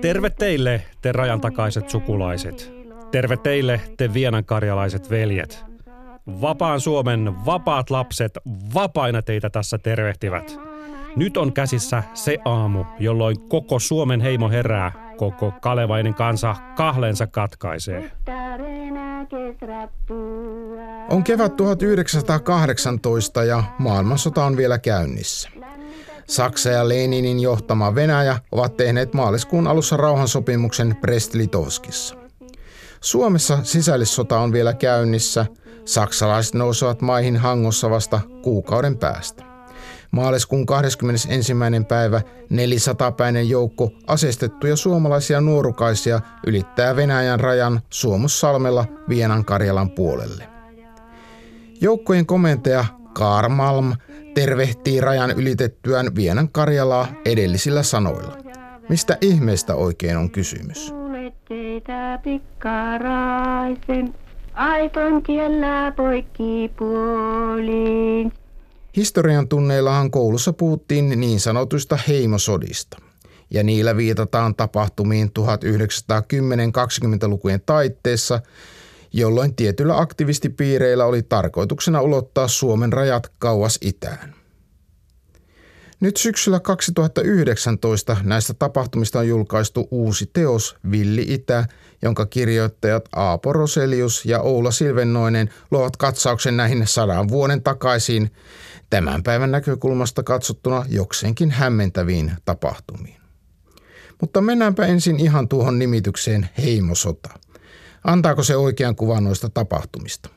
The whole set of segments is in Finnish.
Terve teille, te rajan takaiset sukulaiset. Terve teille, te vienankarjalaiset veljet. Vapaan Suomen vapaat lapset vapaina teitä tässä tervehtivät. Nyt on käsissä se aamu, jolloin koko Suomen heimo herää, koko kalevainen kansa kahlensa katkaisee. On kevät 1918 ja maailmansota on vielä käynnissä. Saksa ja Leninin johtama Venäjä ovat tehneet maaliskuun alussa rauhansopimuksen Brest-Litovskissa. Suomessa sisällissota on vielä käynnissä. Saksalaiset nousevat maihin hangossa vasta kuukauden päästä. Maaliskuun 21. päivä 400-päinen joukko aseistettuja suomalaisia nuorukaisia ylittää Venäjän rajan Suomussalmella Vienan Karjalan puolelle. Joukkojen komentaja Karl Malm tervehtii rajan ylitettyään Vienan Karjalaa edellisillä sanoilla. Mistä ihmeestä oikein on kysymys? Aiton tiellä poikki puoliin. Historian tunneillahan koulussa puhuttiin niin sanotuista heimosodista, ja niillä viitataan tapahtumiin 1910-20-lukujen taitteessa, jolloin tietyillä aktivistipiireillä oli tarkoituksena ulottaa Suomen rajat kauas itään. Nyt syksyllä 2019 näistä tapahtumista on julkaistu uusi teos Villi Itä, jonka kirjoittajat Aapo Roselius ja Oula Silvennoinen luovat katsauksen näihin sadan vuoden takaisin tämän päivän näkökulmasta katsottuna jokseenkin hämmentäviin tapahtumiin. Mutta mennäänpä ensin ihan tuohon nimitykseen heimosota. Antaako se oikean kuvan noista tapahtumista?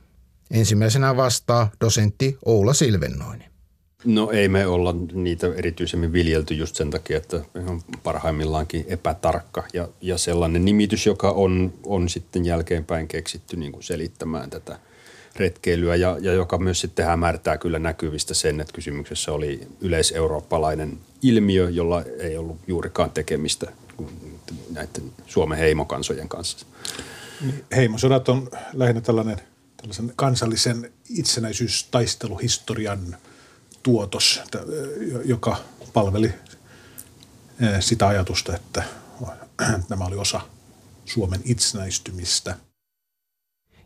Ensimmäisenä vastaa dosentti Oula Silvennoinen. No ei me olla niitä erityisemmin viljelty just sen takia, että on parhaimmillaankin epätarkka ja, ja sellainen nimitys, joka on, on sitten jälkeenpäin keksitty niin kuin selittämään tätä retkeilyä ja, ja joka myös sitten hämärtää kyllä näkyvistä sen, että kysymyksessä oli yleiseurooppalainen ilmiö, jolla ei ollut juurikaan tekemistä näiden Suomen heimokansojen kanssa. Heimosodat on lähinnä tällainen tällaisen kansallisen itsenäisyystaisteluhistorian – tuotos, joka palveli sitä ajatusta, että nämä oli osa Suomen itsenäistymistä.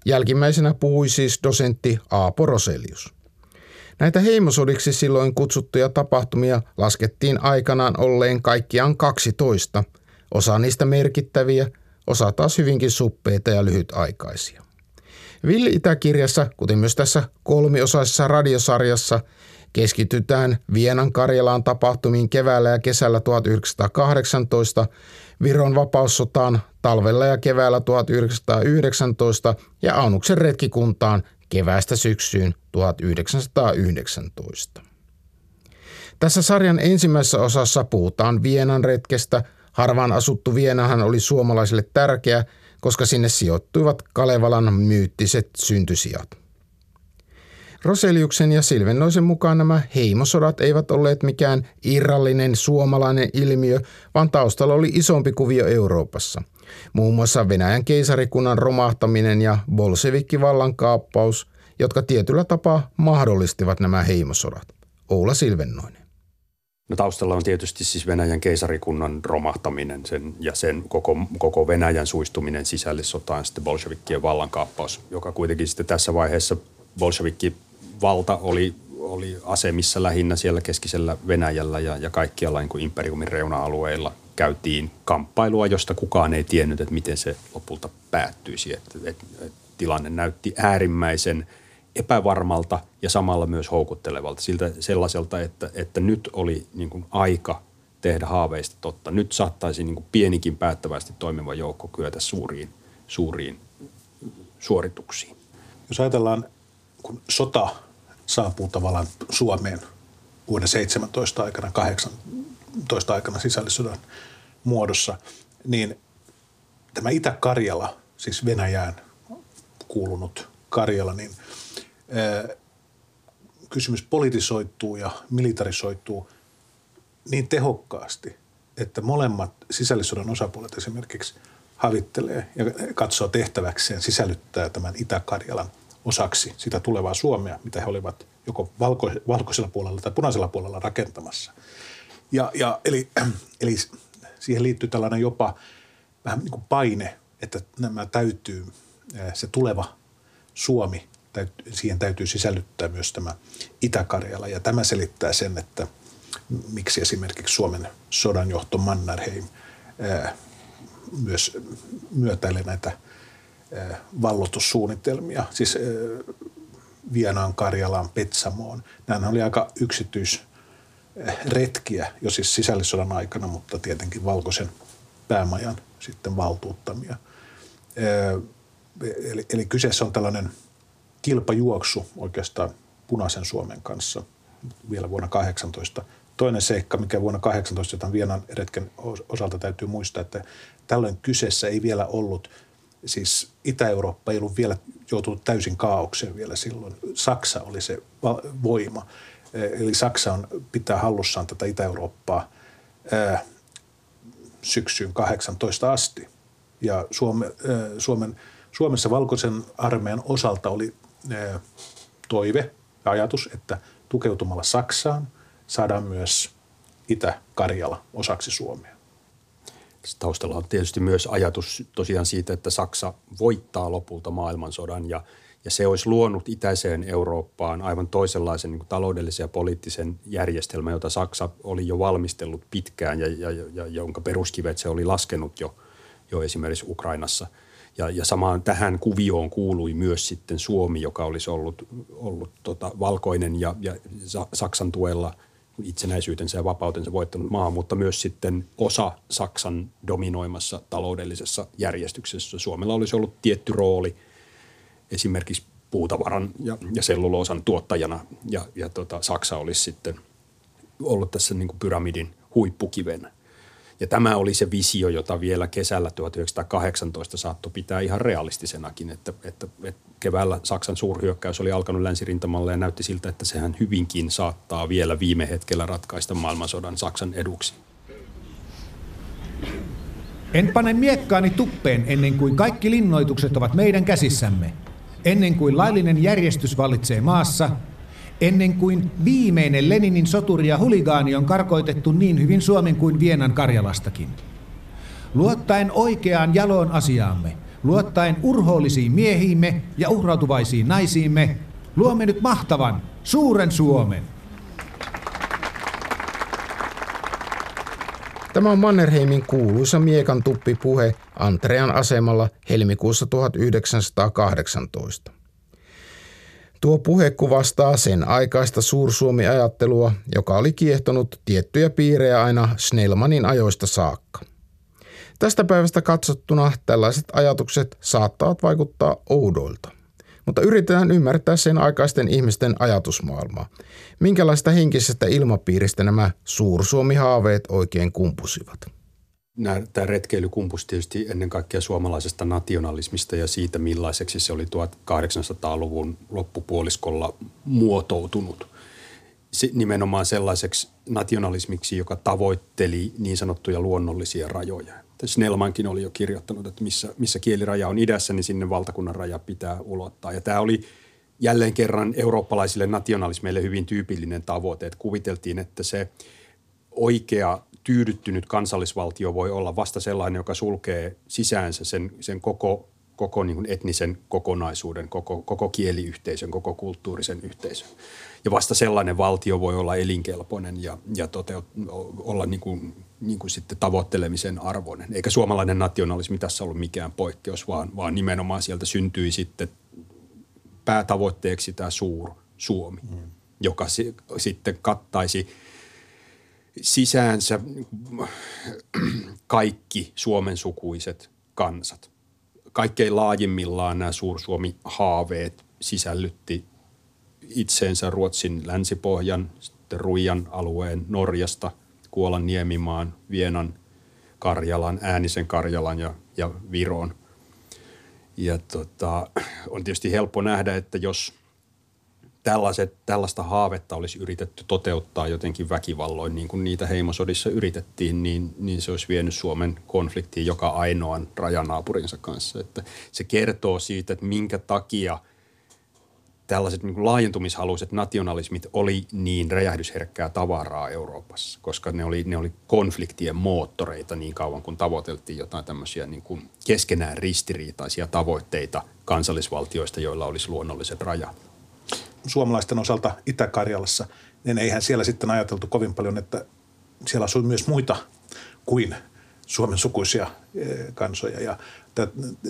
Jälkimmäisenä puhui siis dosentti Aapo Roselius. Näitä heimosodiksi silloin kutsuttuja tapahtumia laskettiin aikanaan olleen kaikkiaan 12, osa niistä merkittäviä, osa taas hyvinkin suppeita ja lyhytaikaisia. Villi Itäkirjassa, kuten myös tässä kolmiosaisessa radiosarjassa, Keskitytään Vienan Karjalaan tapahtumiin keväällä ja kesällä 1918, Viron vapaussotaan talvella ja keväällä 1919 ja Aunuksen retkikuntaan keväästä syksyyn 1919. Tässä sarjan ensimmäisessä osassa puhutaan Vienan retkestä. Harvaan asuttu Vienahan oli suomalaisille tärkeä, koska sinne sijoittuivat Kalevalan myyttiset syntysijat. Roseliuksen ja Silvennoisen mukaan nämä heimosodat eivät olleet mikään irrallinen suomalainen ilmiö, vaan taustalla oli isompi kuvio Euroopassa. Muun muassa Venäjän keisarikunnan romahtaminen ja bolsevikkivallan kaappaus, jotka tietyllä tapaa mahdollistivat nämä heimosodat. Oula Silvennoinen. No taustalla on tietysti siis Venäjän keisarikunnan romahtaminen sen, ja sen koko, koko Venäjän suistuminen sisällissotaan sitten bolshevikkien vallankaappaus, joka kuitenkin sitten tässä vaiheessa bolshevikki valta oli, oli asemissa lähinnä siellä keskisellä Venäjällä ja, ja kaikkialla niin kuin imperiumin reuna-alueilla käytiin kamppailua, josta kukaan ei tiennyt, että miten se lopulta päättyisi. Et, et, et tilanne näytti äärimmäisen epävarmalta ja samalla myös houkuttelevalta, siltä sellaiselta, että, että nyt oli niin kuin aika tehdä haaveista totta. Nyt saattaisi niin kuin pienikin päättävästi toimiva joukko kyetä suuriin, suuriin suorituksiin. Jos ajatellaan, kun sota saapuu tavallaan Suomeen vuoden 17 aikana, 18 aikana sisällissodan muodossa, niin tämä Itä-Karjala, siis Venäjään kuulunut Karjala, niin kysymys politisoituu ja militarisoituu niin tehokkaasti, että molemmat sisällissodan osapuolet esimerkiksi havittelee ja katsoo tehtäväkseen sisällyttää tämän Itä-Karjalan osaksi sitä tulevaa Suomea, mitä he olivat joko valko, valkoisella puolella tai punaisella puolella rakentamassa. Ja, ja eli, eli siihen liittyy tällainen jopa vähän niin kuin paine, että nämä täytyy, se tuleva Suomi, siihen täytyy sisällyttää myös tämä Itä-Karjala. Ja tämä selittää sen, että miksi esimerkiksi Suomen sodanjohto Mannerheim myös myötäilee näitä vallotussuunnitelmia, siis Vienaan, Karjalaan, Petsamoon. Nämä oli aika yksityisretkiä jo siis sisällissodan aikana, mutta tietenkin valkoisen päämajan sitten valtuuttamia. Eli, eli kyseessä on tällainen kilpajuoksu oikeastaan punaisen Suomen kanssa vielä vuonna 18. Toinen seikka, mikä vuonna 18, jota Vienan retken osalta täytyy muistaa, että tällöin kyseessä ei vielä ollut, siis Itä-Eurooppa ei ollut vielä joutunut täysin kaaukseen vielä silloin. Saksa oli se voima. Eli Saksa on, pitää hallussaan tätä Itä-Eurooppaa ää, syksyyn 18 asti. Ja Suome, ää, Suomen, Suomessa valkoisen armeijan osalta oli ää, toive ja ajatus, että tukeutumalla Saksaan saadaan myös Itä-Karjala osaksi Suomea. Taustalla on tietysti myös ajatus tosiaan siitä, että Saksa voittaa lopulta maailmansodan ja, ja se olisi luonut itäiseen Eurooppaan aivan toisenlaisen niin taloudellisen ja poliittisen järjestelmän, jota Saksa oli jo valmistellut pitkään ja, ja, ja jonka peruskivet se oli laskenut jo, jo esimerkiksi Ukrainassa. Ja, ja samaan tähän kuvioon kuului myös sitten Suomi, joka olisi ollut, ollut tota, valkoinen ja, ja Saksan tuella – itsenäisyytensä ja vapautensa voittanut maa, mutta myös sitten osa Saksan dominoimassa taloudellisessa järjestyksessä. Suomella olisi ollut tietty rooli esimerkiksi puutavaran ja, ja selluloosan tuottajana ja, ja tota, Saksa olisi sitten ollut tässä niin kuin pyramidin huippukivenä. Ja tämä oli se visio, jota vielä kesällä 1918 saattoi pitää ihan realistisenakin, että, että, että keväällä Saksan suurhyökkäys oli alkanut länsirintamalle ja näytti siltä, että sehän hyvinkin saattaa vielä viime hetkellä ratkaista maailmansodan Saksan eduksi. En pane miekkaani tuppeen ennen kuin kaikki linnoitukset ovat meidän käsissämme. Ennen kuin laillinen järjestys vallitsee maassa, ennen kuin viimeinen Leninin soturi ja huligaani on karkoitettu niin hyvin Suomen kuin Vienan Karjalastakin. Luottaen oikeaan jaloon asiaamme, luottaen urhoollisiin miehiimme ja uhrautuvaisiin naisiimme, luomme nyt mahtavan, suuren Suomen. Tämä on Mannerheimin kuuluisa miekan tuppipuhe Antrean asemalla helmikuussa 1918. Tuo puhe kuvastaa sen aikaista suursuomi-ajattelua, joka oli kiehtonut tiettyjä piirejä aina Snellmanin ajoista saakka. Tästä päivästä katsottuna tällaiset ajatukset saattavat vaikuttaa oudoilta, mutta yritetään ymmärtää sen aikaisten ihmisten ajatusmaailmaa. Minkälaista henkisestä ilmapiiristä nämä suursuomi-haaveet oikein kumpusivat? Tämä retkeily kumpusi tietysti ennen kaikkea suomalaisesta nationalismista ja siitä, millaiseksi se oli 1800-luvun loppupuoliskolla muotoutunut. Se, nimenomaan sellaiseksi nationalismiksi, joka tavoitteli niin sanottuja luonnollisia rajoja. Snellmankin oli jo kirjoittanut, että missä, missä kieliraja on idässä, niin sinne valtakunnan raja pitää ulottaa. Ja tämä oli jälleen kerran eurooppalaisille nationalismeille hyvin tyypillinen tavoite, että kuviteltiin, että se oikea tyydyttynyt kansallisvaltio voi olla vasta sellainen, joka sulkee sisäänsä sen, sen koko, koko niin kuin etnisen kokonaisuuden, koko, koko kieliyhteisön, koko kulttuurisen yhteisön. Ja vasta sellainen valtio voi olla elinkelpoinen ja, ja toteut, olla niin kuin, niin kuin sitten tavoittelemisen arvoinen. Eikä suomalainen nationalismi tässä ollut mikään poikkeus, vaan, vaan nimenomaan sieltä syntyi sitten päätavoitteeksi tämä suur Suomi, mm. joka si, sitten kattaisi – sisäänsä kaikki Suomen sukuiset kansat. Kaikkein laajimmillaan nämä Suursuomi-haaveet sisällytti itseensä Ruotsin länsipohjan, sitten Ruijan alueen Norjasta, Kuolan Niemimaan, Vienan, Karjalan, Äänisen Karjalan ja, ja Viron. Ja tota, on tietysti helppo nähdä, että jos tällaiset, tällaista haavetta olisi yritetty toteuttaa jotenkin väkivalloin, niin kuin niitä heimosodissa yritettiin, niin, niin se olisi vienyt Suomen konfliktiin joka ainoan rajanaapurinsa kanssa. Että se kertoo siitä, että minkä takia tällaiset niin laajentumishaluiset nationalismit oli niin räjähdysherkkää tavaraa Euroopassa, koska ne oli, ne oli konfliktien moottoreita niin kauan, kun tavoiteltiin jotain tämmöisiä niin kuin keskenään ristiriitaisia tavoitteita kansallisvaltioista, joilla olisi luonnolliset rajat suomalaisten osalta Itä-Karjalassa, niin eihän siellä sitten ajateltu kovin paljon, että siellä asui myös muita kuin Suomen sukuisia eh, kansoja. Ja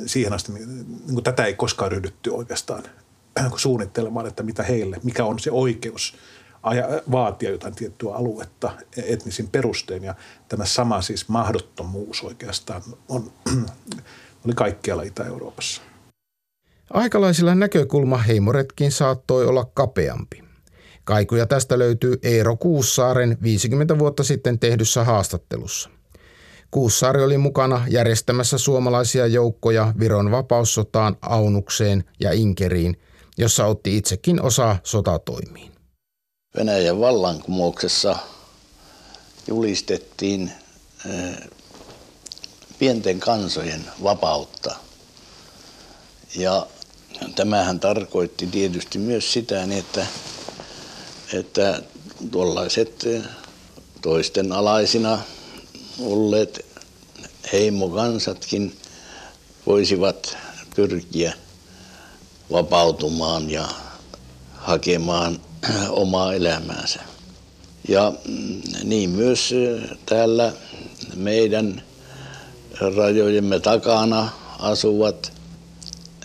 siihen asti niin kuin tätä ei koskaan ryhdytty oikeastaan suunnittelemaan, että mitä heille, mikä on se oikeus vaatia jotain tiettyä aluetta etnisin perustein. Ja tämä sama siis mahdottomuus oikeastaan on, oli kaikkialla Itä-Euroopassa. Aikalaisilla näkökulma heimoretkiin saattoi olla kapeampi. Kaikuja tästä löytyy Eero Kuussaaren 50 vuotta sitten tehdyssä haastattelussa. Kuussaari oli mukana järjestämässä suomalaisia joukkoja Viron vapaussotaan Aunukseen ja Inkeriin, jossa otti itsekin osaa sotatoimiin. Venäjän vallankumouksessa julistettiin pienten kansojen vapautta. Ja Tämähän tarkoitti tietysti myös sitä, niin että, että tuollaiset toisten alaisina olleet heimokansatkin voisivat pyrkiä vapautumaan ja hakemaan omaa elämäänsä. Ja mm, niin myös täällä meidän rajojemme takana asuvat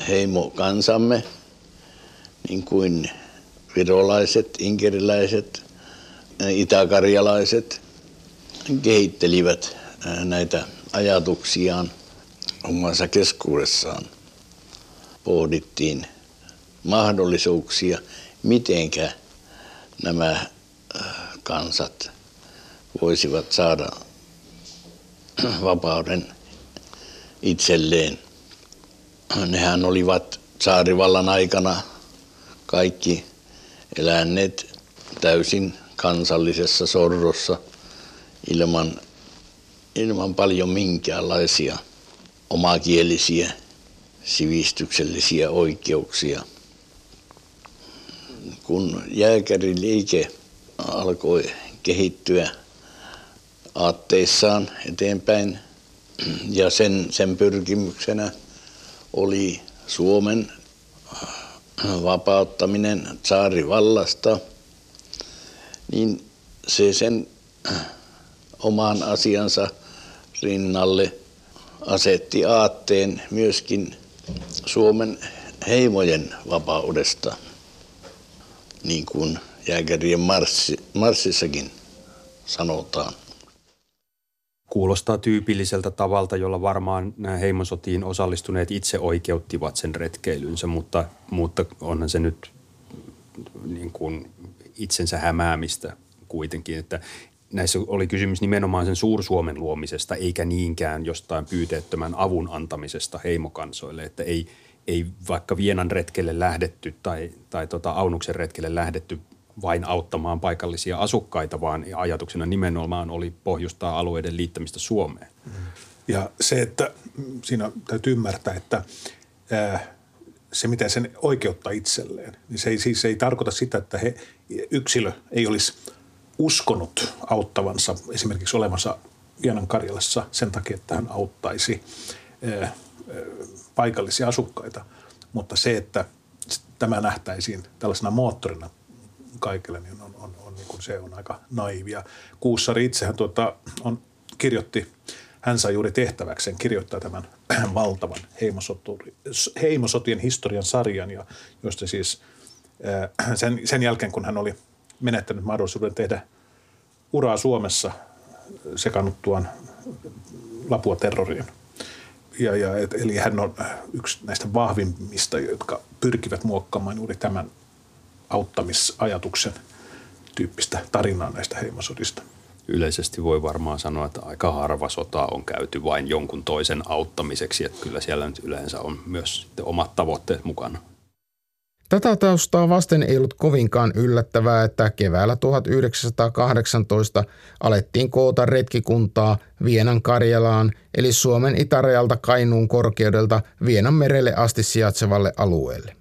heimo kansamme, niin kuin virolaiset, inkeriläiset, itäkarjalaiset kehittelivät näitä ajatuksiaan omassa keskuudessaan. Pohdittiin mahdollisuuksia, mitenkä nämä kansat voisivat saada vapauden itselleen nehän olivat saarivallan aikana kaikki eläneet täysin kansallisessa sorrossa ilman, ilman paljon minkäänlaisia omakielisiä sivistyksellisiä oikeuksia. Kun jääkäriliike alkoi kehittyä aatteissaan eteenpäin ja sen, sen pyrkimyksenä – oli Suomen vapauttaminen tsaarivallasta, niin se sen oman asiansa rinnalle asetti aatteen myöskin Suomen heimojen vapaudesta, niin kuin jääkärien marssi, marssissakin sanotaan kuulostaa tyypilliseltä tavalta, jolla varmaan nämä heimosotiin osallistuneet itse oikeuttivat sen retkeilynsä, mutta, mutta onhan se nyt niin kuin itsensä hämäämistä kuitenkin, että näissä oli kysymys nimenomaan sen Suur-Suomen luomisesta, eikä niinkään jostain pyyteettömän avun antamisesta heimokansoille, että ei, ei vaikka Vienan retkelle lähdetty tai, tai tota Aunuksen retkelle lähdetty vain auttamaan paikallisia asukkaita, vaan ajatuksena nimenomaan oli pohjustaa alueiden liittämistä Suomeen. Ja se, että siinä täytyy ymmärtää, että se, miten sen oikeuttaa itselleen, niin se ei, siis ei tarkoita sitä, että he, yksilö ei olisi uskonut auttavansa esimerkiksi olemassa Vienan Karjalassa sen takia, että hän auttaisi paikallisia asukkaita. Mutta se, että tämä nähtäisiin tällaisena moottorina kaikille, niin on, on, on niin kuin se on aika naivia. Kuussari itsehän tuota, on, kirjoitti, hän sai juuri tehtäväkseen kirjoittaa tämän valtavan heimosotien historian sarjan, ja josta siis äh, sen, sen jälkeen, kun hän oli menettänyt mahdollisuuden tehdä uraa Suomessa sekannuttuaan Lapua terroriin. Ja, ja, eli hän on yksi näistä vahvimmista, jotka pyrkivät muokkaamaan juuri tämän auttamisajatuksen tyyppistä tarinaa näistä heimasodista. Yleisesti voi varmaan sanoa, että aika harva sota on käyty vain jonkun toisen auttamiseksi, että kyllä siellä nyt yleensä on myös omat tavoitteet mukana. Tätä taustaa vasten ei ollut kovinkaan yllättävää, että keväällä 1918 alettiin koota retkikuntaa Vienan Karjalaan, eli Suomen itärajalta Kainuun korkeudelta Vienan merelle asti sijaitsevalle alueelle.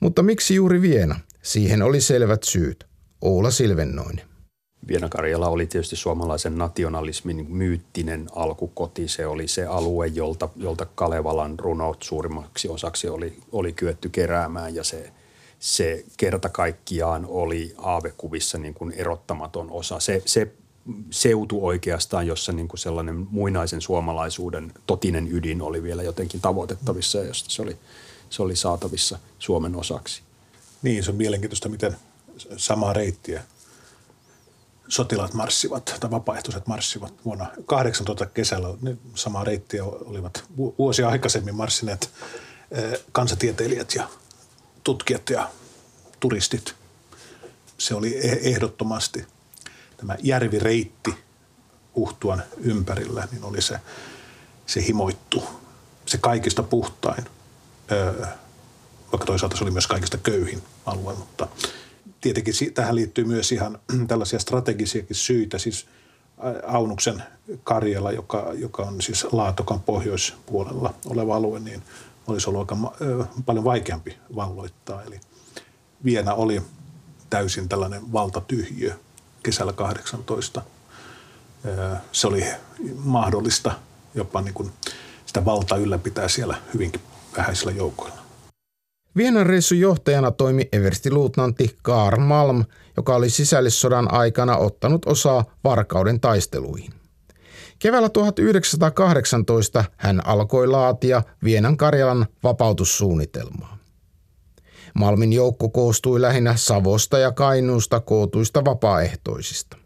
Mutta miksi juuri Viena? Siihen oli selvät syyt. Oula Silvennoinen. Viena-Karjala oli tietysti suomalaisen nationalismin myyttinen alkukoti. Se oli se alue, jolta, jolta Kalevalan runot suurimmaksi osaksi oli, oli kyetty keräämään ja se, se kerta kaikkiaan oli aavekuvissa niin kuin erottamaton osa. Se, se seutu oikeastaan, jossa niin kuin sellainen muinaisen suomalaisuuden totinen ydin oli vielä jotenkin tavoitettavissa ja josta se oli, se oli saatavissa Suomen osaksi. Niin, se on mielenkiintoista, miten samaa reittiä sotilaat marssivat tai vapaaehtoiset marssivat vuonna 18 kesällä. Ne samaa reittiä olivat vuosia aikaisemmin marssineet eh, kansatieteilijät ja tutkijat ja turistit. Se oli e-, ehdottomasti tämä järvireitti Uhtuan ympärillä, niin oli se, se himoittu, se kaikista puhtain, eh, vaikka toisaalta se oli myös kaikista köyhin alue, mutta – tietenkin tähän liittyy myös ihan tällaisia strategisiakin syitä, siis Aunuksen Karjala, joka, joka on siis Laatokan pohjoispuolella oleva alue, niin olisi ollut aika paljon vaikeampi valloittaa. Eli Viena oli täysin tällainen valtatyhjiö kesällä 18. Se oli mahdollista jopa niin kuin sitä valtaa ylläpitää siellä hyvinkin vähäisillä joukoilla. Vienan reissun johtajana toimi everstiluutnantti Karl Malm, joka oli sisällissodan aikana ottanut osaa varkauden taisteluihin. Keväällä 1918 hän alkoi laatia Vienan Karjalan vapautussuunnitelmaa. Malmin joukko koostui lähinnä Savosta ja Kainuusta kootuista vapaaehtoisista.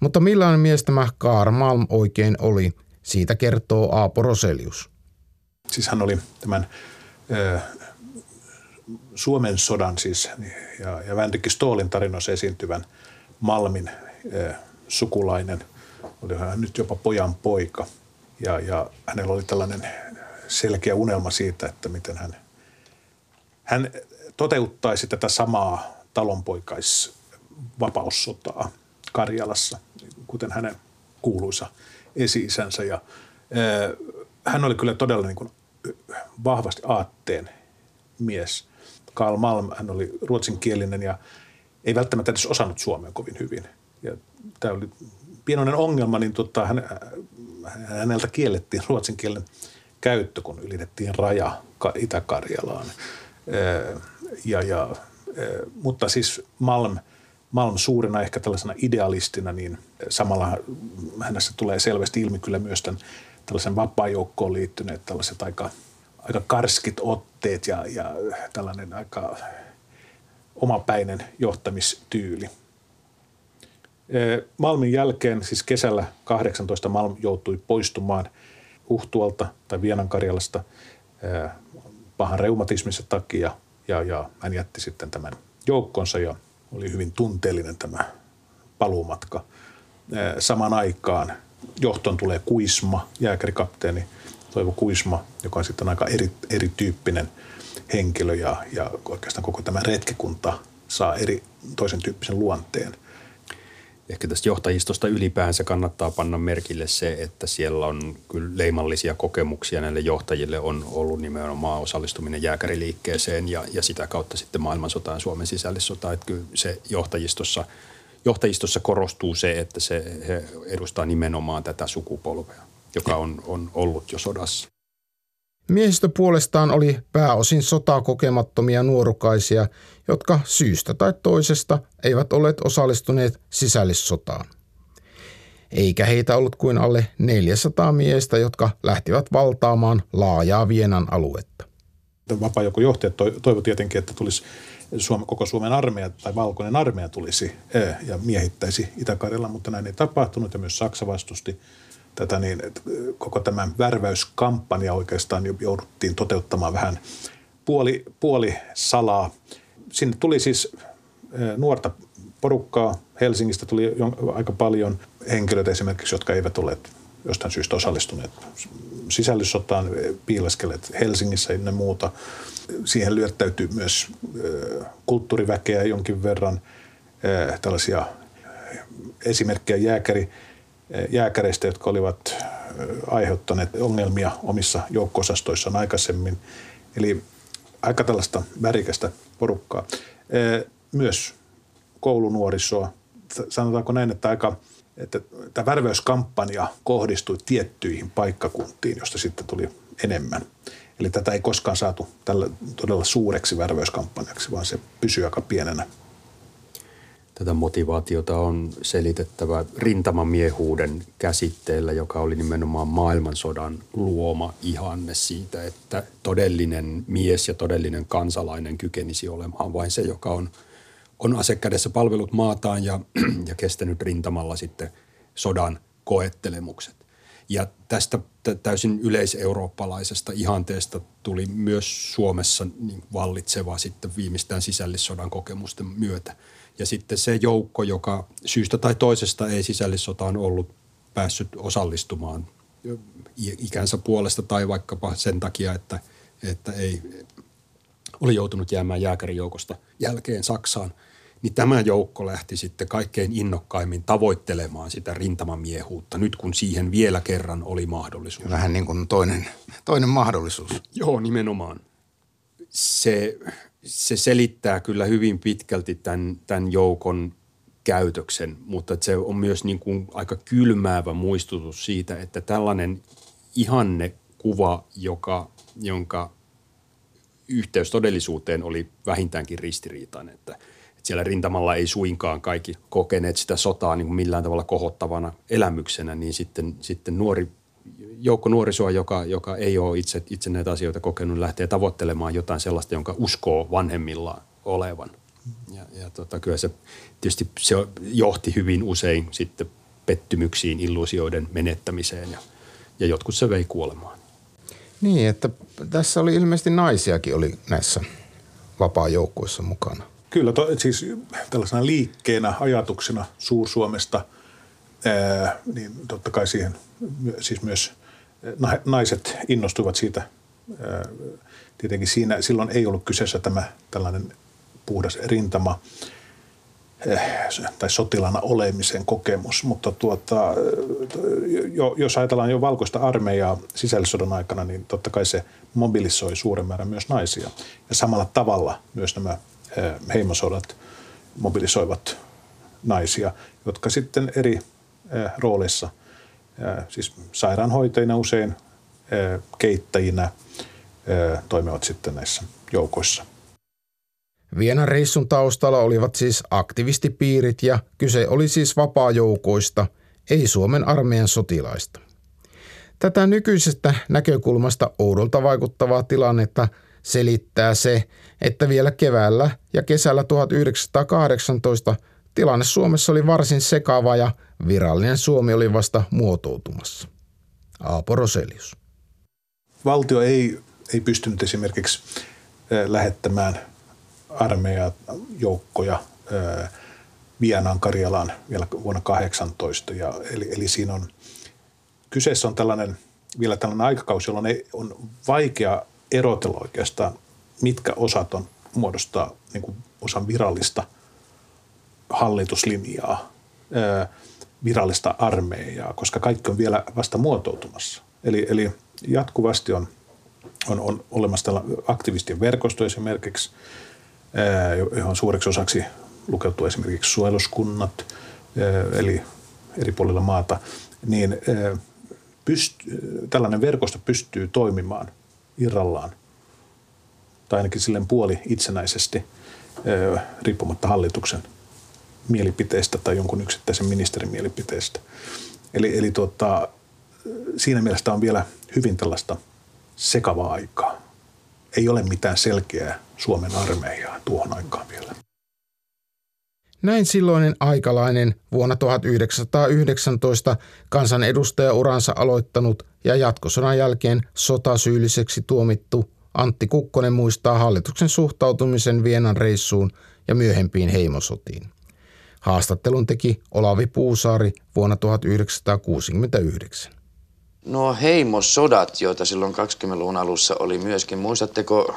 Mutta millainen mies tämä Karl Malm oikein oli, siitä kertoo Aapo Roselius. Siis hän oli tämän Suomen sodan siis ja, ja Vänrikki Stoolin tarinoissa esiintyvän Malmin eh, sukulainen, oli hän nyt jopa pojan poika. Ja, ja hänellä oli tällainen selkeä unelma siitä, että miten hän, hän toteuttaisi tätä samaa talonpoikaisvapaussotaa Karjalassa, kuten hänen kuuluisa esi-isänsä. Ja, eh, hän oli kyllä todella niin kuin vahvasti aatteen mies – Karl Malm, hän oli ruotsinkielinen ja ei välttämättä edes osannut suomea kovin hyvin. Ja tämä oli pienoinen ongelma, niin tota, hän, häneltä kiellettiin ruotsinkielen käyttö, kun ylitettiin raja Itä-Karjalaan. Ja, ja, mutta siis Malm, Malm suurena ehkä tällaisena idealistina, niin samalla hänessä tulee selvästi ilmi kyllä myös tämän tällaisen vapaa-joukkoon liittyneet tällaiset aika – aika karskit otteet ja, ja tällainen aika omapäinen johtamistyyli. Malmin jälkeen, siis kesällä 18 Malm joutui poistumaan Uhtualta tai Vienankarjalasta pahan reumatismissa takia ja, ja hän jätti sitten tämän joukkonsa ja oli hyvin tunteellinen tämä paluumatka. Samaan aikaan johton tulee Kuisma, jääkärikapteeni – Toivo Kuisma, joka on sitten aika eri, erityyppinen henkilö ja, ja oikeastaan koko tämä retkikunta saa eri toisen tyyppisen luonteen. Ehkä tästä johtajistosta ylipäänsä kannattaa panna merkille se, että siellä on kyllä leimallisia kokemuksia näille johtajille on ollut nimenomaan osallistuminen jääkäriliikkeeseen ja, ja sitä kautta sitten maailmansotaan Suomen sisällissota. Että kyllä se johtajistossa, johtajistossa korostuu se, että se, he edustaa nimenomaan tätä sukupolvea joka on, on ollut jo sodassa. Miehistö puolestaan oli pääosin sotaa kokemattomia nuorukaisia, jotka syystä tai toisesta eivät olleet osallistuneet sisällissotaan. Eikä heitä ollut kuin alle 400 miestä, jotka lähtivät valtaamaan laajaa Vienan aluetta. vapaa johtajat toivo tietenkin, että tulisi Suomen, koko Suomen armeija tai valkoinen armeija tulisi ja miehittäisi itä mutta näin ei tapahtunut ja myös Saksa vastusti tätä, niin koko tämä värväyskampanja oikeastaan jouduttiin toteuttamaan vähän puoli, puoli salaa. Sinne tuli siis nuorta porukkaa. Helsingistä tuli aika paljon henkilöitä esimerkiksi, jotka eivät olleet jostain syystä osallistuneet sisällissotaan, piileskelet Helsingissä ja muuta. Siihen lyöttäytyy myös kulttuuriväkeä jonkin verran, tällaisia esimerkkejä jääkäri, jääkäreistä, jotka olivat aiheuttaneet ongelmia omissa joukkosastoissaan aikaisemmin. Eli aika tällaista värikästä porukkaa. Myös koulunuorisoa. Sanotaanko näin, että aika että tämä värväyskampanja kohdistui tiettyihin paikkakuntiin, josta sitten tuli enemmän. Eli tätä ei koskaan saatu tällä todella suureksi värväyskampanjaksi, vaan se pysyy aika pienenä Tätä motivaatiota on selitettävä rintamamiehuuden käsitteellä, joka oli nimenomaan maailmansodan luoma ihanne siitä, että todellinen mies ja todellinen kansalainen kykenisi olemaan vain se, joka on, on asekädessä palvelut maataan ja, ja kestänyt rintamalla sitten sodan koettelemukset. Ja tästä täysin yleiseurooppalaisesta ihanteesta tuli myös Suomessa niin vallitseva sitten viimeistään sisällissodan kokemusten myötä – ja sitten se joukko, joka syystä tai toisesta ei sisällissotaan ollut päässyt osallistumaan ikänsä puolesta tai vaikkapa sen takia, että, että ei oli joutunut jäämään jääkärijoukosta jälkeen Saksaan, niin tämä joukko lähti sitten kaikkein innokkaimmin tavoittelemaan sitä rintamamiehuutta, nyt kun siihen vielä kerran oli mahdollisuus. Vähän niin kuin toinen, toinen mahdollisuus. Joo, nimenomaan. Se se selittää kyllä hyvin pitkälti tämän, tämän joukon käytöksen, mutta se on myös niin kuin aika kylmäävä muistutus siitä, että tällainen ihanne kuva, joka, jonka yhteys todellisuuteen oli vähintäänkin ristiriitainen, että, että siellä rintamalla ei suinkaan kaikki kokeneet sitä sotaa niin kuin millään tavalla kohottavana elämyksenä, niin sitten, sitten nuori joukko nuorisoa, joka, joka ei ole itse, itse näitä asioita kokenut, lähtee tavoittelemaan jotain sellaista, jonka uskoo vanhemmillaan olevan. Ja, ja tota, kyllä se tietysti se johti hyvin usein sitten pettymyksiin, illuusioiden menettämiseen ja, ja jotkut se vei kuolemaan. Niin, että tässä oli ilmeisesti naisiakin oli näissä vapaa-joukkuissa mukana. Kyllä, to, siis tällaisena liikkeenä, ajatuksena Suur-Suomesta, ää, niin totta kai siihen siis myös naiset innostuivat siitä. Tietenkin siinä, silloin ei ollut kyseessä tämä tällainen puhdas rintama tai sotilana olemisen kokemus, mutta tuota, jo, jos ajatellaan jo valkoista armeijaa sisällissodan aikana, niin totta kai se mobilisoi suuren määrän myös naisia. Ja samalla tavalla myös nämä heimosodat mobilisoivat naisia, jotka sitten eri rooleissa – siis sairaanhoitajina usein, keittäjinä toimivat sitten näissä joukoissa. Vienan reissun taustalla olivat siis aktivistipiirit ja kyse oli siis vapaa-joukoista, ei Suomen armeijan sotilaista. Tätä nykyisestä näkökulmasta oudolta vaikuttavaa tilannetta selittää se, että vielä keväällä ja kesällä 1918 tilanne Suomessa oli varsin sekava ja Virallinen Suomi oli vasta muotoutumassa. Aapo Roselius. Valtio ei, ei pystynyt esimerkiksi lähettämään armeijaa joukkoja Karjalaan vielä vuonna 18. Ja, eli, eli siinä on, kyseessä on tällainen, vielä tällainen aikakausi, jolloin ei, on vaikea erotella oikeastaan, mitkä osat on muodostaa niin kuin osan virallista hallituslinjaa virallista armeijaa, koska kaikki on vielä vasta muotoutumassa. Eli, eli jatkuvasti on, on, on olemassa aktivistien verkosto esimerkiksi, johon suureksi osaksi lukeutuu esimerkiksi suojeluskunnat, eli eri puolilla maata, niin pyst, tällainen verkosto pystyy toimimaan irrallaan tai ainakin silleen puoli itsenäisesti riippumatta hallituksen mielipiteestä tai jonkun yksittäisen ministerin mielipiteestä. Eli, eli tuota, siinä mielessä on vielä hyvin tällaista sekavaa aikaa. Ei ole mitään selkeää Suomen armeijaa tuohon aikaan vielä. Näin silloinen aikalainen vuonna 1919 kansanedustajauransa aloittanut ja jatkosodan jälkeen sotasyylliseksi tuomittu Antti Kukkonen muistaa hallituksen suhtautumisen Vienan reissuun ja myöhempiin heimosotiin. Haastattelun teki Olavi Puusaari vuonna 1969. Nuo heimosodat, joita silloin 20-luvun alussa oli myöskin, muistatteko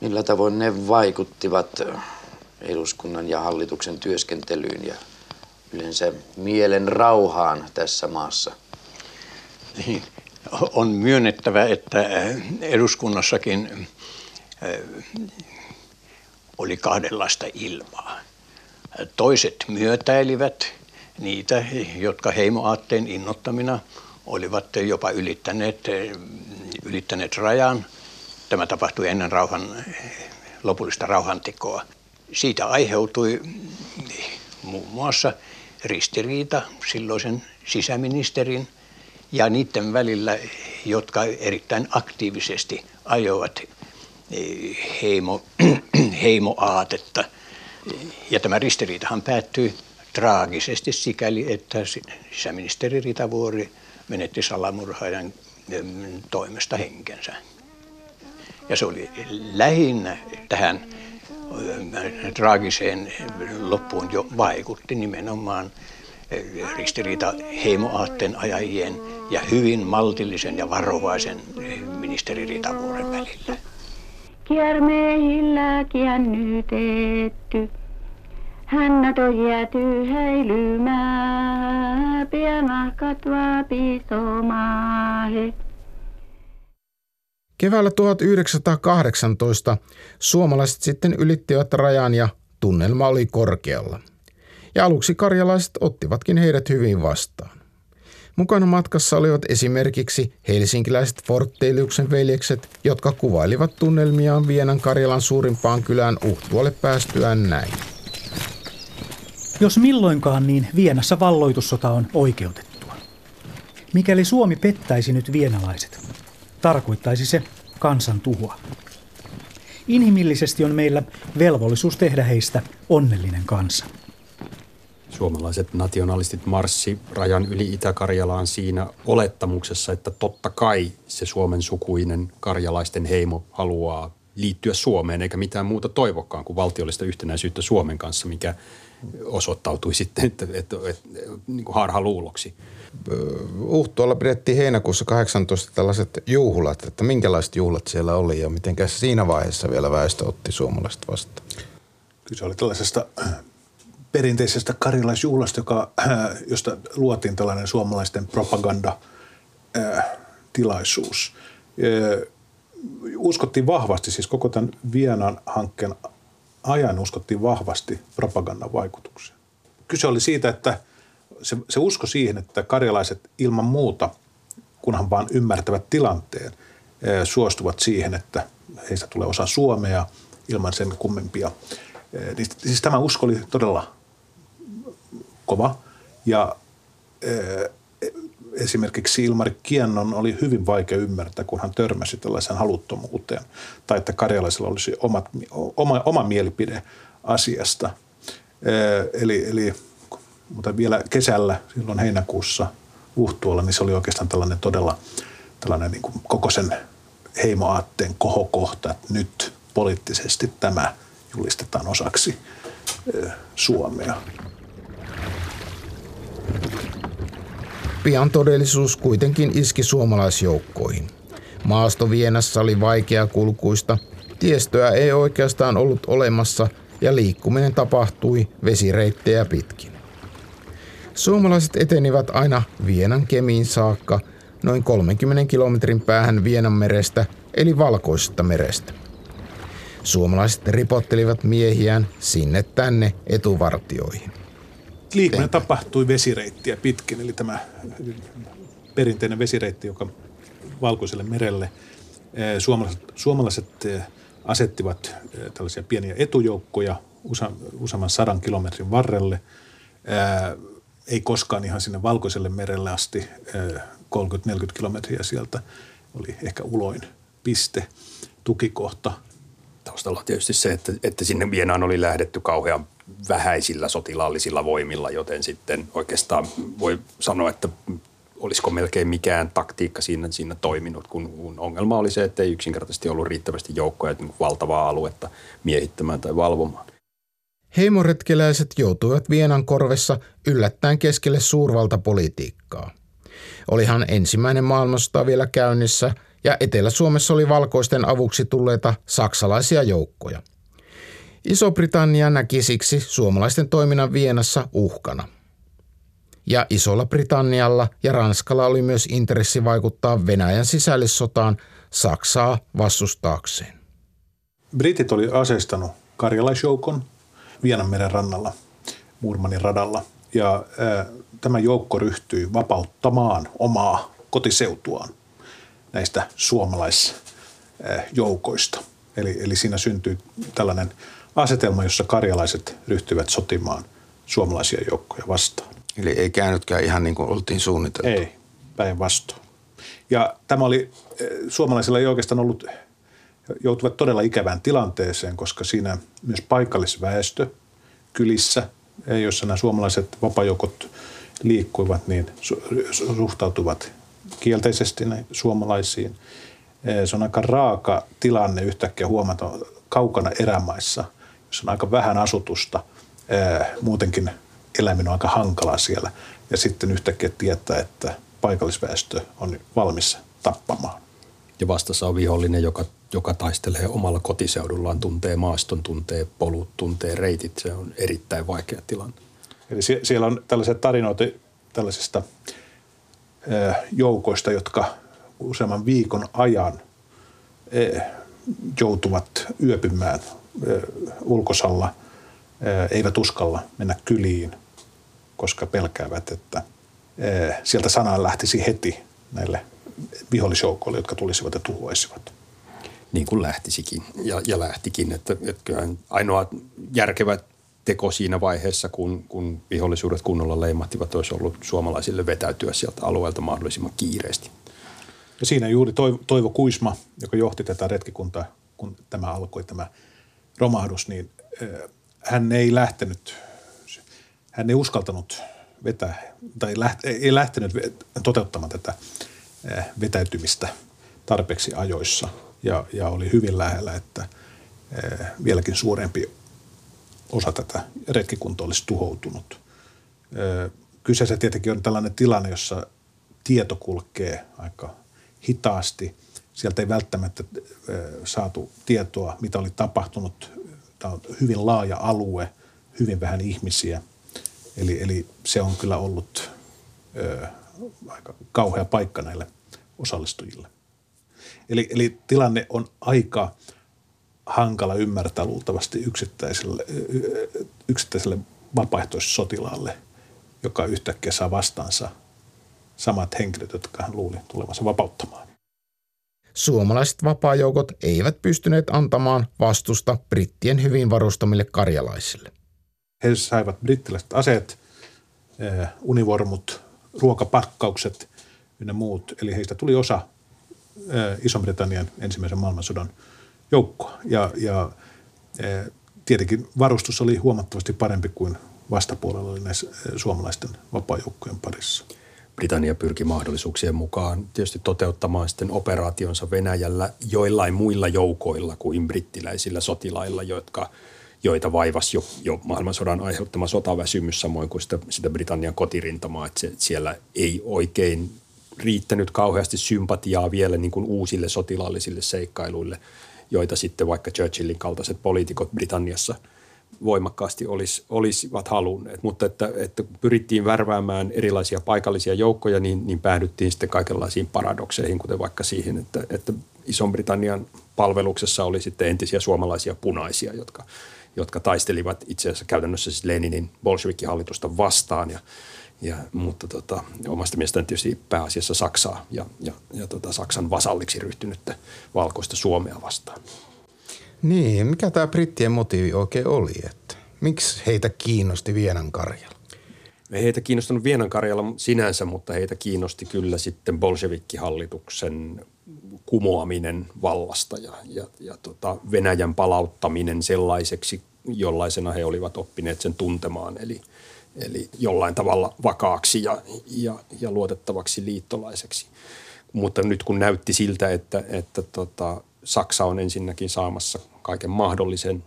millä tavoin ne vaikuttivat eduskunnan ja hallituksen työskentelyyn ja yleensä mielen rauhaan tässä maassa? Niin, on myönnettävä, että eduskunnassakin oli kahdenlaista ilmaa. Toiset myötäilivät niitä, jotka heimoaatteen innottamina olivat jopa ylittäneet, ylittäneet rajan. Tämä tapahtui ennen rauhan, lopullista rauhantekoa. Siitä aiheutui muun muassa ristiriita silloisen sisäministerin ja niiden välillä, jotka erittäin aktiivisesti ajoivat heimo, heimoaatetta. Ja tämä ristiriitahan päättyi traagisesti sikäli, että sisäministeri Rita Vuori menetti salamurhaajan toimesta henkensä. Ja se oli lähinnä tähän traagiseen loppuun jo vaikutti nimenomaan ristiriita heimoaatteen ajajien ja hyvin maltillisen ja varovaisen ministeri Ritavuoren välillä. Kiermeillä käännytetty, hännät on jääty häilymään, pienahkat vapisomaahe. Keväällä 1918 suomalaiset sitten ylittivät rajan ja tunnelma oli korkealla. Ja aluksi karjalaiset ottivatkin heidät hyvin vastaan. Mukana matkassa olivat esimerkiksi helsinkiläiset Fortteiliuksen veljekset, jotka kuvailivat tunnelmiaan Vienan Karjalan suurimpaan kylään Uhtualle päästyään näin. Jos milloinkaan, niin Vienassa valloitussota on oikeutettua. Mikäli Suomi pettäisi nyt vienalaiset, tarkoittaisi se kansan tuhoa. Inhimillisesti on meillä velvollisuus tehdä heistä onnellinen kansa. Suomalaiset nationalistit marssi rajan yli Itä-Karjalaan siinä olettamuksessa, että totta kai se Suomen sukuinen karjalaisten heimo haluaa liittyä Suomeen, eikä mitään muuta toivokkaan kuin valtiollista yhtenäisyyttä Suomen kanssa, mikä osoittautui sitten että, että, että, että, niin kuin harhaluuloksi. Uhtualla pidettiin heinäkuussa 18 tällaiset juhlat, että minkälaiset juhlat siellä oli ja miten siinä vaiheessa vielä väestö otti suomalaiset vastaan? Kyse oli tällaisesta perinteisestä karilaisjuhlasta, joka, äh, josta luotiin tällainen suomalaisten propagandatilaisuus. Äh, uskottiin vahvasti, siis koko tämän Vienan hankkeen ajan uskottiin vahvasti propagandan vaikutukseen. Kyse oli siitä, että – se, se usko siihen, että karjalaiset ilman muuta, kunhan vaan ymmärtävät tilanteen, suostuvat siihen, että heistä tulee osa Suomea ilman sen kummempia. Niin, siis tämä usko oli todella kova ja esimerkiksi Ilmari Kiennon oli hyvin vaikea ymmärtää, kun hän törmäsi tällaisen haluttomuuteen tai että karjalaisilla olisi omat, oma, oma mielipide asiasta. Eli, eli mutta vielä kesällä, silloin heinäkuussa Uhtuolla, niin se oli oikeastaan tällainen todella tällainen niin kuin koko sen heimoaatteen kohokohta, että nyt poliittisesti tämä julistetaan osaksi Suomea. Pian todellisuus kuitenkin iski suomalaisjoukkoihin. Maasto Vienassa oli vaikea kulkuista, tiestöä ei oikeastaan ollut olemassa ja liikkuminen tapahtui vesireittejä pitkin. Suomalaiset etenivät aina Vienan kemiin saakka noin 30 kilometrin päähän Vienan merestä eli Valkoisesta merestä. Suomalaiset ripottelivat miehiään sinne tänne etuvartioihin. Liikkuminen tapahtui vesireittiä pitkin, eli tämä perinteinen vesireitti, joka Valkoiselle merelle. Suomalaiset, suomalaiset asettivat tällaisia pieniä etujoukkoja useamman sadan kilometrin varrelle ei koskaan ihan sinne Valkoiselle merelle asti, 30-40 kilometriä sieltä oli ehkä uloin piste, tukikohta. Taustalla on tietysti se, että, että sinne Vienaan oli lähdetty kauhean vähäisillä sotilaallisilla voimilla, joten sitten oikeastaan voi sanoa, että olisiko melkein mikään taktiikka siinä, siinä toiminut, kun ongelma oli se, että ei yksinkertaisesti ollut riittävästi joukkoja niin valtavaa aluetta miehittämään tai valvomaan. Heimoretkeläiset joutuivat Vienan korvessa yllättäen keskelle suurvaltapolitiikkaa. Olihan ensimmäinen maailmansota vielä käynnissä ja Etelä-Suomessa oli valkoisten avuksi tulleita saksalaisia joukkoja. Iso-Britannia näki siksi suomalaisten toiminnan Vienassa uhkana. Ja Isolla Britannialla ja Ranskalla oli myös intressi vaikuttaa Venäjän sisällissotaan Saksaa vastustaakseen. Britit oli aseistanut karjalaisjoukon Vienanmeren rannalla, Murmanin radalla. Ja ää, tämä joukko ryhtyi vapauttamaan omaa kotiseutuaan näistä suomalaisjoukoista. Eli, eli siinä syntyi tällainen asetelma, jossa karjalaiset ryhtyivät sotimaan suomalaisia joukkoja vastaan. Eli ei käynytkään ihan niin kuin oltiin suunniteltu. Ei, päinvastoin. Ja tämä oli, suomalaisilla ei oikeastaan ollut, joutuvat todella ikävään tilanteeseen, koska siinä myös paikallisväestö kylissä, jossa nämä suomalaiset vapajoukot liikkuivat, niin suhtautuvat kielteisesti näihin suomalaisiin. Se on aika raaka tilanne yhtäkkiä huomata kaukana erämaissa, jossa on aika vähän asutusta. Muutenkin eläminen on aika hankalaa siellä. Ja sitten yhtäkkiä tietää, että paikallisväestö on valmis tappamaan. Ja vastassa on vihollinen, joka, joka taistelee omalla kotiseudullaan, tuntee maaston, tuntee polut, tuntee reitit. Se on erittäin vaikea tilanne. Eli sie- siellä on tällaisia tarinoita tällaisista joukoista, jotka useamman viikon ajan joutuvat yöpymään ulkosalla, eivät uskalla mennä kyliin, koska pelkäävät, että sieltä sana lähtisi heti näille vihollisjoukoille, jotka tulisivat ja tuhoisivat. Niin kuin lähtisikin ja, ja lähtikin, että, että kyllähän ainoa järkevä teko siinä vaiheessa, kun, kun vihollisuudet kunnolla leimahtivat, olisi ollut suomalaisille vetäytyä sieltä alueelta mahdollisimman kiireesti. Ja siinä juuri Toivo Kuisma, joka johti tätä retkikuntaa, kun tämä alkoi tämä romahdus, niin hän ei lähtenyt, hän ei uskaltanut vetää, tai ei lähtenyt toteuttamaan tätä vetäytymistä tarpeeksi ajoissa ja, ja oli hyvin lähellä, että vieläkin suurempi osa tätä retkikuntaa olisi tuhoutunut. Kyseessä tietenkin on tällainen tilanne, jossa tieto kulkee aika hitaasti. Sieltä ei välttämättä saatu tietoa, mitä oli tapahtunut. Tämä on hyvin laaja alue, hyvin vähän ihmisiä. Eli, eli se on kyllä ollut ö, aika kauhea paikka näille osallistujille. Eli, eli tilanne on aika hankala ymmärtää luultavasti yksittäiselle, yksittäiselle vapaaehtoissotilaalle, joka yhtäkkiä saa vastaansa samat henkilöt, jotka hän luuli tulevansa vapauttamaan. Suomalaiset vapaajoukot eivät pystyneet antamaan vastusta brittien hyvin varustamille karjalaisille. He saivat brittiläiset aseet, univormut, ruokapakkaukset ynnä muut. Eli heistä tuli osa Iso-Britannian ensimmäisen maailmansodan – joukkoa. Ja, ja e, tietenkin varustus oli huomattavasti parempi kuin vastapuolella oli näissä suomalaisten vapaajoukkojen parissa. Britannia pyrki mahdollisuuksien mukaan tietysti toteuttamaan sitten operaationsa Venäjällä joillain muilla joukoilla kuin brittiläisillä sotilailla, jotka, joita vaivasi jo, jo maailmansodan aiheuttama sotaväsymys samoin kuin sitä, sitä Britannian kotirintamaa, että se, siellä ei oikein riittänyt kauheasti sympatiaa vielä niin kuin uusille sotilaallisille seikkailuille – joita sitten vaikka Churchillin kaltaiset poliitikot Britanniassa voimakkaasti olis, olisivat halunneet. Mutta että, että pyrittiin värväämään erilaisia paikallisia joukkoja, niin, niin päädyttiin sitten kaikenlaisiin paradokseihin, kuten vaikka siihen, että, että Ison-Britannian palveluksessa oli sitten entisiä suomalaisia punaisia, jotka, jotka taistelivat itse asiassa käytännössä siis Leninin bolshevikkihallitusta vastaan ja ja, mutta tota, omasta mielestäni tietysti pääasiassa Saksaa ja, ja, ja tota, Saksan vasalliksi ryhtynyttä valkoista Suomea vastaan. Niin, mikä tämä brittien motiivi oikein oli? Että miksi heitä kiinnosti Vienan Karjala? Ei heitä kiinnostanut Vienan Karjala sinänsä, mutta heitä kiinnosti kyllä sitten bolshevikkihallituksen kumoaminen vallasta ja, ja, ja tota Venäjän palauttaminen sellaiseksi, jollaisena he olivat oppineet sen tuntemaan. Eli – eli jollain tavalla vakaaksi ja, ja, ja luotettavaksi liittolaiseksi. Mutta nyt kun näytti siltä, että, että tota, Saksa on ensinnäkin saamassa kaiken mahdollisen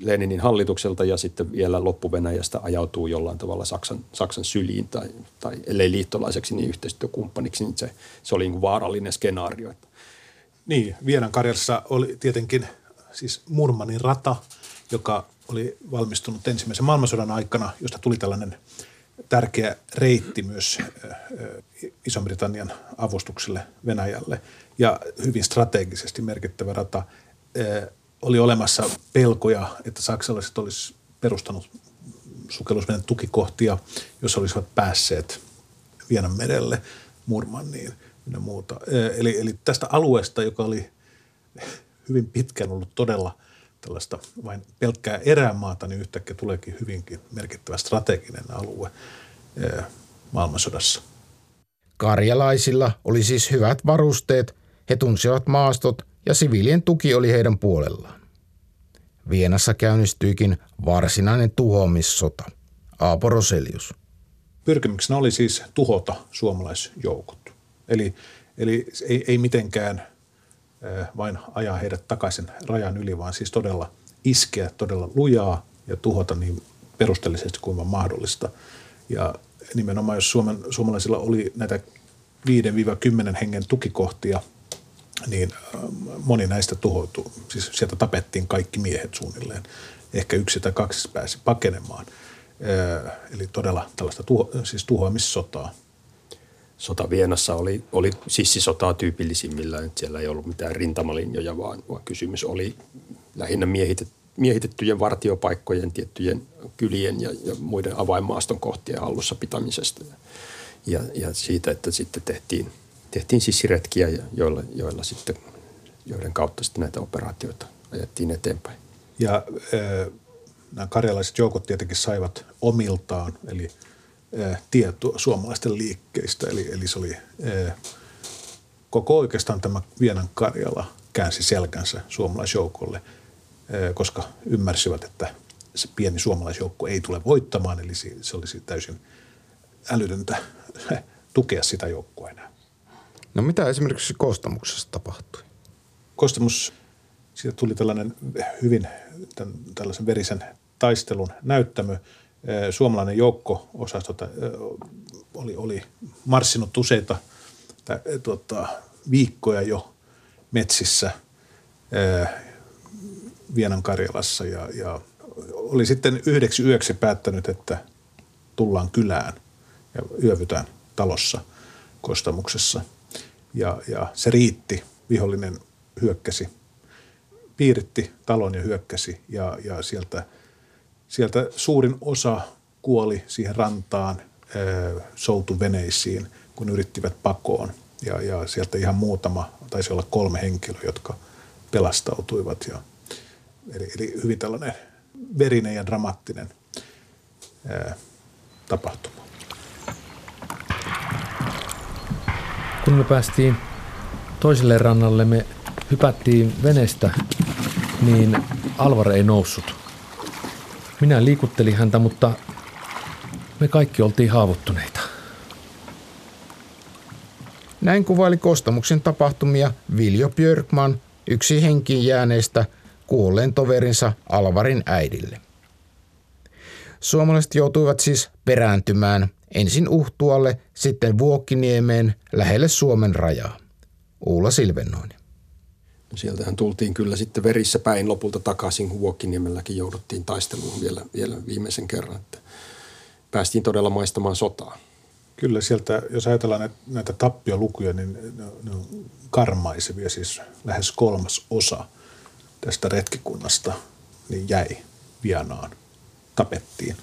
Leninin hallitukselta ja sitten vielä loppuvenäjästä ajautuu jollain tavalla Saksan, Saksan syliin tai, tai ellei liittolaiseksi, niin yhteistyökumppaniksi, niin se, se oli niin vaarallinen skenaario. Niin, Vienan Karjalassa oli tietenkin siis Murmanin rata, joka oli valmistunut ensimmäisen maailmansodan aikana, josta tuli tällainen tärkeä reitti myös Iso-Britannian avustukselle Venäjälle ja hyvin strategisesti merkittävä rata. Oli olemassa pelkoja, että saksalaiset olisi perustanut sukellusvenen tukikohtia, jos olisivat päässeet Vienan merelle, Murmanniin ja muuta. Eli, eli tästä alueesta, joka oli hyvin pitkään ollut todella tällaista vain pelkkää erämaata, niin yhtäkkiä tuleekin hyvinkin merkittävä strateginen alue maailmansodassa. Karjalaisilla oli siis hyvät varusteet, he tunsivat maastot ja siviilien tuki oli heidän puolellaan. Vienassa käynnistyikin varsinainen tuhoamissota. Aapo Roselius. Pyrkimyksenä oli siis tuhota suomalaisjoukot. Eli, eli ei, ei mitenkään vain ajaa heidät takaisin rajan yli, vaan siis todella iskeä todella lujaa ja tuhota niin perusteellisesti kuin vaan mahdollista. Ja nimenomaan jos Suomen, suomalaisilla oli näitä 5-10 hengen tukikohtia, niin moni näistä tuhoutui. Siis sieltä tapettiin kaikki miehet suunnilleen. Ehkä yksi tai kaksi pääsi pakenemaan. Eli todella tällaista tuho, siis tuhoamissotaa – sota Vienassa oli, oli sissisotaa tyypillisimmillään. Siellä ei ollut mitään rintamalinjoja, vaan, vaan kysymys oli lähinnä miehitet, miehitettyjen vartiopaikkojen, tiettyjen kylien ja, ja muiden avainmaaston kohtien hallussa pitämisestä. Ja, ja siitä, että sitten tehtiin, tehtiin sissiretkiä, joilla, joilla sitten, joiden kautta sitten näitä operaatioita ajettiin eteenpäin. Ja äh, nämä karjalaiset joukot tietenkin saivat omiltaan, eli – tietoa suomalaisten liikkeistä. Eli, eli se oli koko oikeastaan tämä Vienan Karjala käänsi selkänsä suomalaisjoukolle, koska ymmärsivät, että se pieni suomalaisjoukko ei tule voittamaan, eli se olisi täysin älytöntä tukea sitä joukkoa enää. No mitä esimerkiksi Kostamuksessa tapahtui? Kostamus, siitä tuli tällainen hyvin tämän, tällaisen verisen taistelun näyttämö – suomalainen joukko-osasto oli, oli marssinut useita tuota, viikkoja jo metsissä Vienan Karjalassa ja, ja oli sitten yhdeksi yöksi päättänyt, että tullaan kylään ja yövytään talossa Kostamuksessa. Ja, ja se riitti. Vihollinen hyökkäsi, piiritti talon ja hyökkäsi ja, ja sieltä – Sieltä suurin osa kuoli siihen rantaan soutuveneisiin, kun yrittivät pakoon. Ja, ja sieltä ihan muutama, taisi olla kolme henkilöä, jotka pelastautuivat. Ja, eli, eli hyvin tällainen verinen ja dramaattinen ää, tapahtuma. Kun me päästiin toiselle rannalle, me hypättiin venestä, niin Alvar ei noussut – minä liikuttelin häntä, mutta me kaikki oltiin haavoittuneita. Näin kuvaili Kostamuksen tapahtumia Viljo Björkman, yksi henkiin jääneistä kuolleen toverinsa Alvarin äidille. Suomalaiset joutuivat siis perääntymään ensin Uhtualle, sitten Vuokkiniemeen lähelle Suomen rajaa. Uula Silvennoinen. Sieltähän tultiin kyllä sitten verissä päin lopulta takaisin, kun Vuokkiniemelläkin jouduttiin taisteluun vielä, vielä viimeisen kerran. Että päästiin todella maistamaan sotaa. Kyllä sieltä, jos ajatellaan näitä, tappiolukuja, niin ne on karmaisevia, siis lähes kolmas osa tästä retkikunnasta niin jäi Vianaan, tapettiin.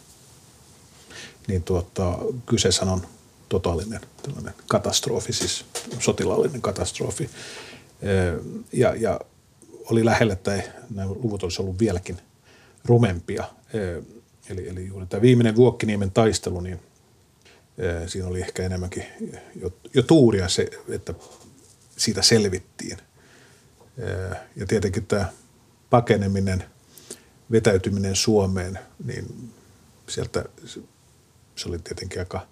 Niin tuota, kyseessä on totaalinen katastrofi, siis sotilaallinen katastrofi ja, ja oli lähellä, että nämä luvut olisi ollut vieläkin rumempia. Eli, eli juuri tämä viimeinen Vuokkiniemen taistelu, niin siinä oli ehkä enemmänkin jo, jo tuuria se, että siitä selvittiin. Ja tietenkin tämä pakeneminen, vetäytyminen Suomeen, niin sieltä se oli tietenkin aika,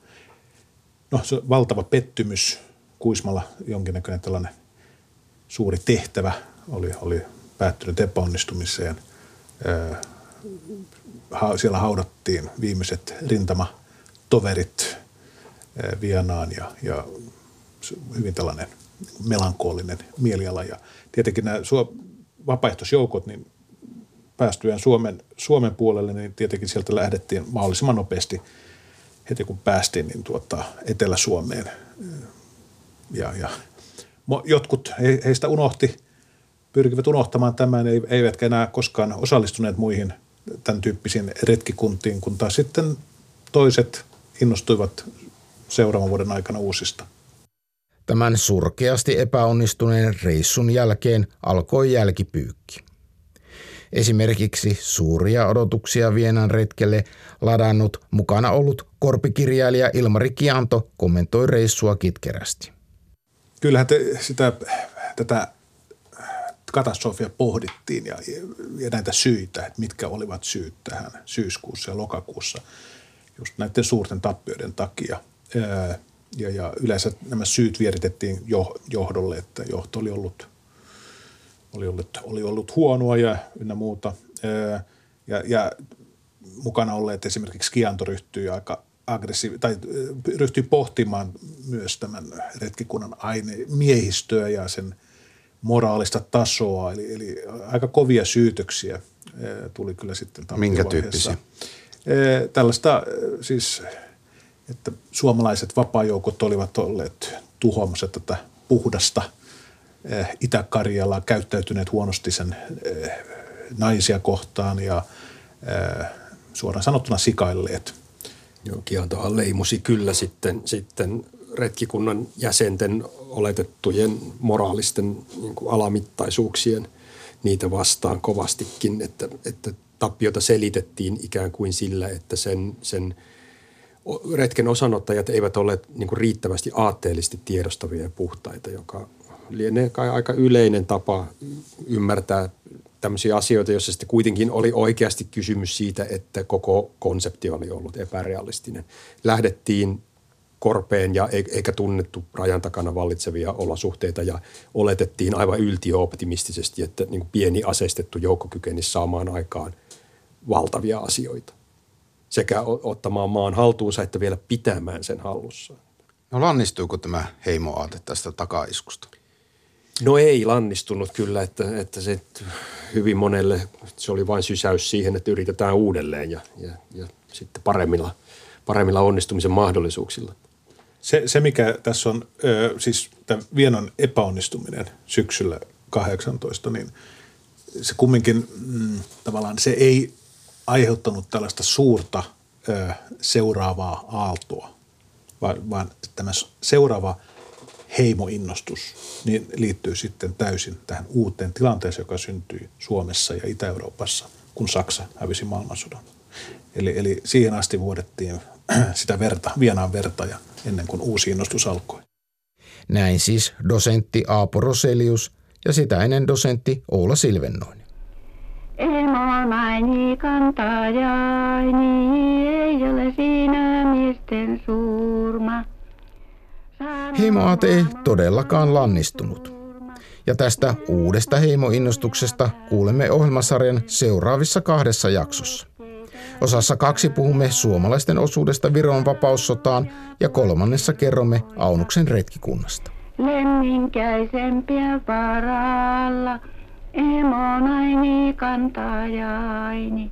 no se valtava pettymys, Kuismalla jonkinnäköinen tällainen suuri tehtävä oli, oli päättynyt epäonnistumiseen. siellä haudattiin viimeiset rintamatoverit Vienaan ja, ja hyvin tällainen melankoolinen mieliala. Ja tietenkin nämä vapaaehtoisjoukot, niin päästyään Suomen, Suomen puolelle, niin tietenkin sieltä lähdettiin mahdollisimman nopeasti heti kun päästiin niin tuota, Etelä-Suomeen. Ja, ja jotkut heistä unohti, pyrkivät unohtamaan tämän, eivätkä enää koskaan osallistuneet muihin tämän tyyppisiin retkikuntiin, kun taas sitten toiset innostuivat seuraavan vuoden aikana uusista. Tämän surkeasti epäonnistuneen reissun jälkeen alkoi jälkipyykki. Esimerkiksi suuria odotuksia Vienan retkelle ladannut mukana ollut korpikirjailija Ilmari Kianto kommentoi reissua kitkerästi. Kyllähän te sitä, tätä katastrofia pohdittiin ja, ja näitä syitä, että mitkä olivat syyt tähän syyskuussa ja lokakuussa just näiden suurten tappioiden takia. Ja, ja yleensä nämä syyt vieritettiin johdolle, että johto oli ollut, oli ollut, oli ollut huonoa ja ynnä muuta. Ja, ja mukana olleet esimerkiksi Kianto ryhtyi aika aggressiiv- tai ryhtyi pohtimaan myös tämän retkikunnan aine miehistöä ja sen moraalista tasoa. Eli, eli aika kovia syytöksiä tuli kyllä sitten Minkä tyyppisiä? Tällaista siis, että suomalaiset vapaajoukot olivat olleet tuhoamassa tätä puhdasta Itä-Karjalaa, käyttäytyneet huonosti sen naisia kohtaan ja suoraan sanottuna sikailleet – Joo, Kiantohan leimusi kyllä sitten, sitten retkikunnan jäsenten oletettujen moraalisten niin kuin alamittaisuuksien niitä vastaan kovastikin, että, että tappiota selitettiin ikään kuin sillä, että sen, sen retken osanottajat eivät ole niin kuin riittävästi aatteellisesti tiedostavia ja puhtaita, joka lienee kai aika yleinen tapa ymmärtää tämmöisiä asioita, joissa sitten kuitenkin oli oikeasti kysymys siitä, että koko konsepti oli ollut epärealistinen. Lähdettiin korpeen ja eikä tunnettu rajan takana vallitsevia olosuhteita ja oletettiin aivan yltiöoptimistisesti, että niin pieni aseistettu joukko kykenisi saamaan aikaan valtavia asioita. Sekä ottamaan maan haltuunsa että vielä pitämään sen hallussa. No lannistuuko tämä heimoaate tästä takaiskusta? No ei lannistunut kyllä, että, että se hyvin monelle se oli vain sysäys siihen, että yritetään uudelleen ja, ja, ja sitten paremmilla, paremmilla onnistumisen mahdollisuuksilla. Se, se mikä tässä on, siis tämän Vienan epäonnistuminen syksyllä 18, niin se kumminkin mm, tavallaan se ei aiheuttanut tällaista suurta ö, seuraavaa aaltoa, vaan, vaan tämä seuraava – heimoinnostus niin liittyy sitten täysin tähän uuteen tilanteeseen, joka syntyi Suomessa ja Itä-Euroopassa, kun Saksa hävisi maailmansodan. Eli, eli siihen asti vuodettiin sitä verta, Vienaan verta ja ennen kuin uusi innostus alkoi. Näin siis dosentti Aapo Roselius ja sitä ennen dosentti Oula Silvennoinen. Emonaini kantajaini, ei ole siinä miesten surma. Heimoaate ei todellakaan lannistunut. Ja tästä uudesta heimoinnostuksesta kuulemme ohjelmasarjan seuraavissa kahdessa jaksossa. Osassa kaksi puhumme suomalaisten osuudesta Viron vapaussotaan ja kolmannessa kerromme Aunuksen retkikunnasta. Lemminkäisempiä varalla, emonaini kantajaini.